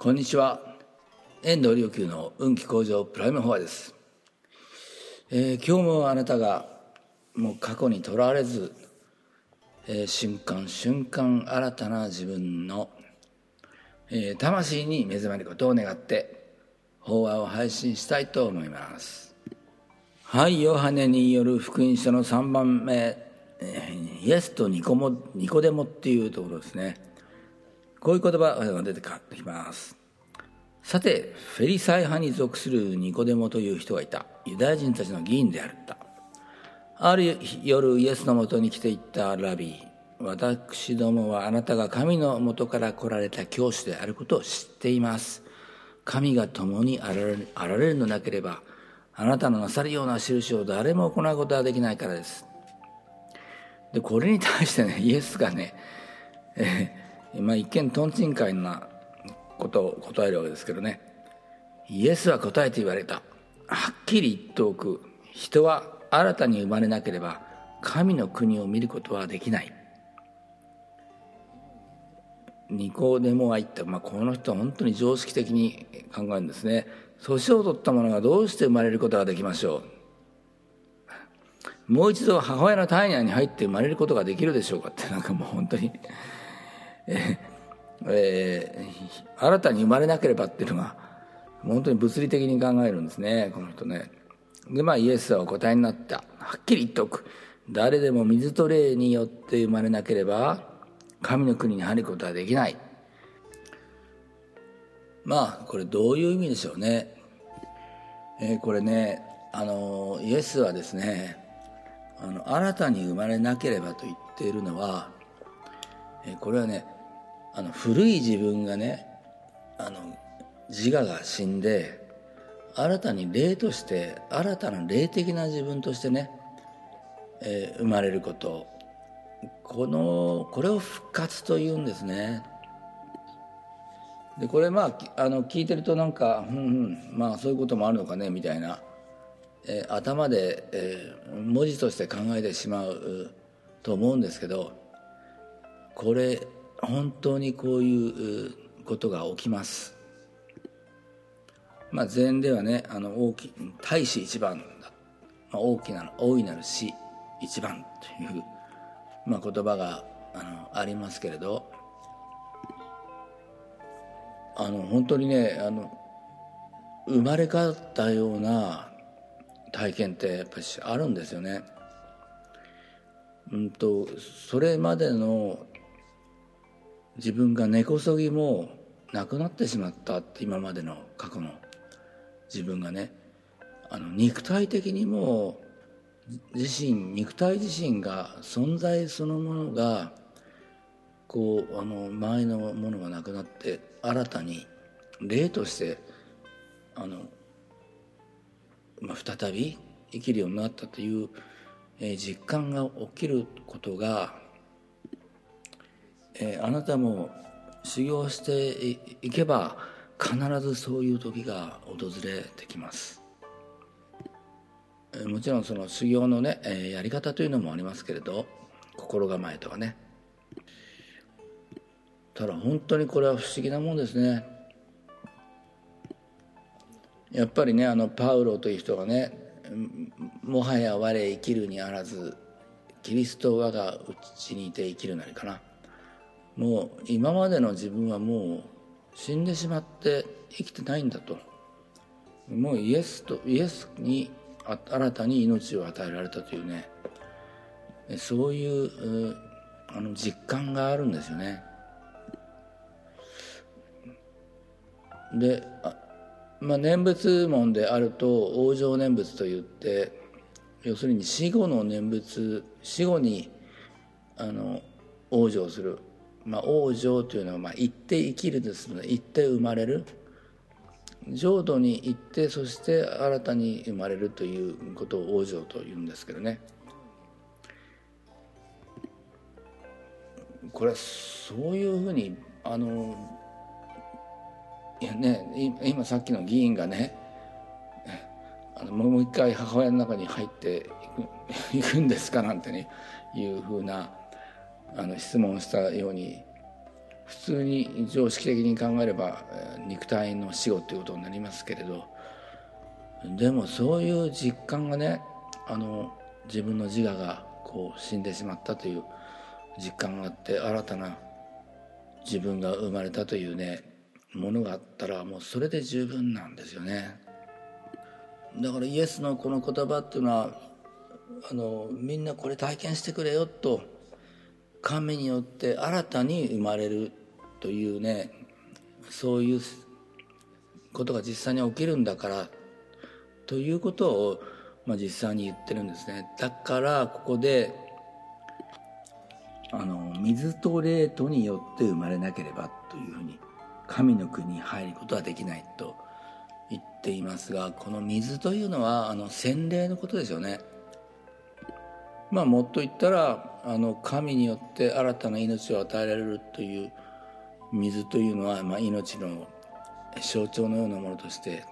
こんにちは。遠藤良久の運気向上プライムフォアです、えー、今日もあなたがもう過去にとらわれず、えー、瞬間瞬間新たな自分の、えー、魂に目覚めることを願って法話を配信したいと思います。はいヨハネによる福音書の3番目、えイエスとニコモニコデモっていうところですね。こういう言葉が出てきます。さて、フェリサイ派に属するニコデモという人がいた。ユダヤ人たちの議員であった。ある夜、イエスのもとに来ていったラビー。私どもはあなたが神のもとから来られた教師であることを知っています。神が共にあられるのなければ、あなたのなさるような印を誰も行うことはできないからです。で、これに対してね、イエスがね、えーまあ、一見とんちんかいなことを答えるわけですけどね。イエスは答えて言われた。はっきり言っておく。人は新たに生まれなければ神の国を見ることはできない。ニコデモは言った、まあ、この人は本当に常識的に考えるんですね。年を取った者がどうして生まれることができましょう。もう一度母親の体内に入って生まれることができるでしょうかってなんかもう本当に えー、新たに生まれなければっていうのが本当に物理的に考えるんですねこの人ね。でまあイエスはお答えになった。はっきり言っておく。誰でも水と霊によって生まれなければ神の国に入ることはできない。まあこれどういう意味でしょうね、えー、これねあのイエスはですねあの新たに生まれなければと言っているのは、え、これはねあの古い自分がねあの自我が死んで新たに霊として新たな霊的な自分としてね、えー、生まれることこのこれを復活というんですね。でこれまああの聞いてるとなんか、うんうん、まあそういうこともあるのかねみたいな、えー、頭で、えー、文字として考えてしまうと思うんですけどこれ本当にこういうことが起きます。まあ、禅ではねあの大き大死一番だ、まあ、大きな大いなる死一番という、まあ、言葉があのありますけれどあの本当にねあの生まれ変わったような体験ってやっぱりあるんですよね。うんとそれまでの自分が根こそぎもなくなってしまったって今までの過去の自分がねあの肉体的にも自身肉体自身が存在そのものがこうあの前のものがなくなって新たに霊としてあの、まあ、再び生きるようになったという、えー、実感が起きることがえー、あなたも修行していけば必ずそういう時が訪れてきます、もちろんその修行のね、え、やり方というのもありますけれど心構えとかね。ただ本当にこれは不思議なもんですね。やっぱりねあのパウロという人がねもはや我生きるにあらずキリスト我がうちにいて生きるなりかな。もう今までの自分はもう死んでしまって生きてないんだと。もうイエスとイエスに新たに命を与えられたというね。そういうあの実感があるんですよね。でまあ、念仏門であると往生念仏といって要するに死後の念仏死後にあの往生する。まあ、往生というのは、まあ、行って生きるですので行って生まれる。浄土に行ってそして新たに生まれるということを往生というんですけどね。これはそういうふうにあのいやね今さっきの議員がねあのもう一回母親の中に入っていくんですかなんてねいうふうなあの質問したように普通に常識的に考えれば肉体の死後ということになりますけれどでもそういう実感がねあの自分の自我がこう死んでしまったという実感があって新たな自分が生まれたというねものがあったらもうそれで十分なんですよね。だからイエスのこの言葉っていうのはあのみんなこれ体験してくれよと神によって新たに生まれるというねそういうことが実際に起きるんだからということを、まあ、実際に言ってるんですねだからここであの水と霊とによって生まれなければというふうに神の国に入ることはできないと言っていますがこの水というのはあの洗礼のことですよね。まあもっと言ったらあの神によって新たな命を与えられるという水というのは、まあ、命の象徴のようなものとして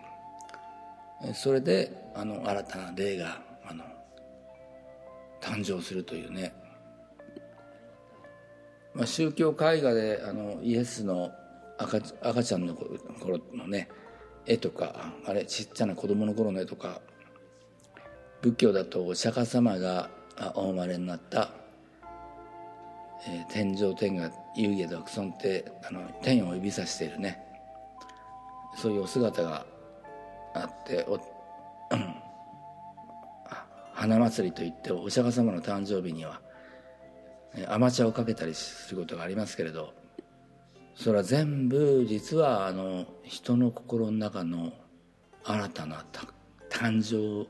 それであの新たな霊があの誕生するというね、まあ、宗教絵画であのイエスの赤赤ちゃんの頃のね絵とかあれちっちゃな子供の頃の絵とか仏教だとお釈迦様がお生まれになった、えー、天上天下遊戯独尊ってあの天を指さしているね。そういうお姿があってお 花祭りといってお釈迦様の誕生日には甘茶をかけたりすることがありますけれどそれは全部実はあの人の心の中の新たな誕生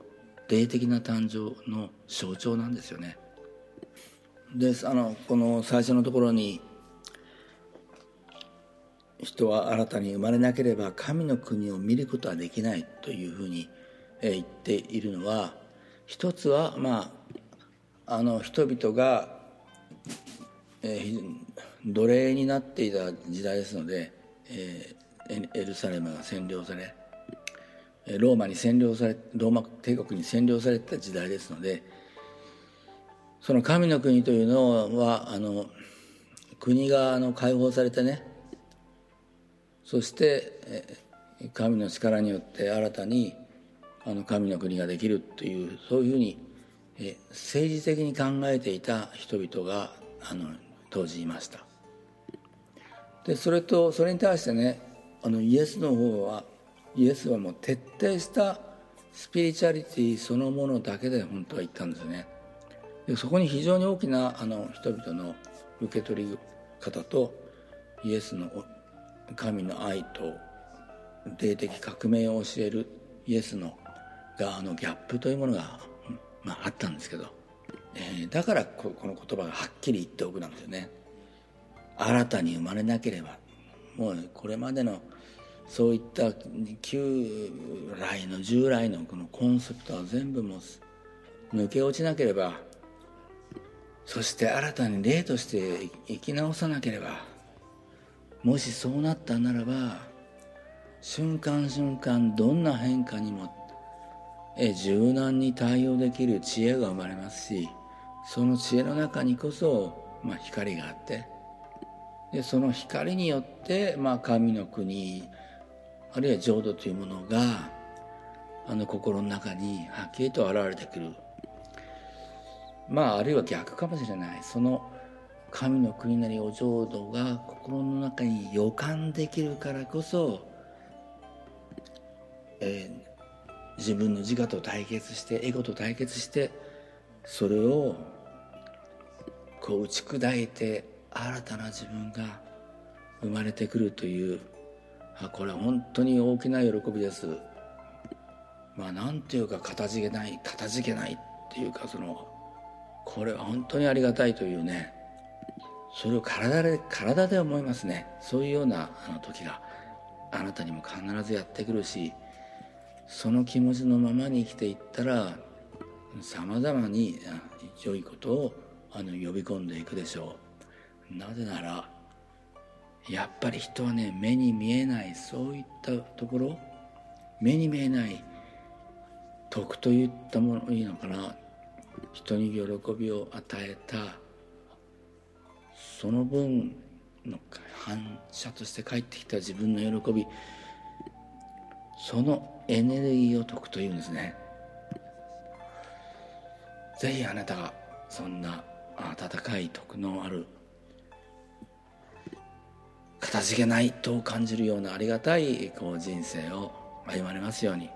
霊的な誕生の象徴なんですよね。であのこの最初のところに人は新たに生まれなければ神の国を見ることはできないというふうに言っているのは一つはまああの人々が、えー、奴隷になっていた時代ですので、えー、エルサレムが占領されローマに占領されローマ帝国に占領された時代ですのでその神の国というのはあの国があの解放されてねそして神の力によって新たにあの神の国ができるというそういうふうに政治的に考えていた人々があの当時いました。でそれとそれに対してねあのイエスの方はイエスはもう徹底したスピリチュアリティそのものだけで本当は言ったんですよね。でそこに非常に大きなあの人々の受け取り方とイエスの神の愛と霊的革命を教えるイエスのがあのギャップというものが、まあ、あったんですけど、えー、だからこの言葉がはっきり言っておくなんですよね。新たに生まれなければもうこれまでのそういった旧来の従来のこのコンセプトは全部も抜け落ちなければそして新たに霊として生き直さなければもしそうなったならば瞬間瞬間どんな変化にも柔軟に対応できる知恵が生まれますしその知恵の中にこそ、まあ、光があってでその光によって、まあ、神の国あるいは浄土というものがあの心の中にはっきりと現れてくる。まああるいは逆かもしれない。その神の国なりお浄土が心の中に予感できるからこそ、えー、自分の自我と対決してエゴと対決してそれをこう打ち砕いて新たな自分が生まれてくるというあこれ本当に大きな喜びです。まあなんていうか片付けない片付けないっていうかそのこれは本当にありがたいというねそれを体で体で思いますね。そういうようなあの時があなたにも必ずやってくるしその気持ちのままに生きていったらさまざまに良いことをあの呼び込んでいくでしょう。なぜならやっぱり人はね目に見えないそういったところ目に見えない徳といったものいいのかな。人に喜びを与えたその分の反射として帰ってきた自分の喜びそのエネルギーを解くというんですね。ぜひあなたがそんな温かい徳のあるかたじけないと感じるようなありがたいこう人生を歩まれますように。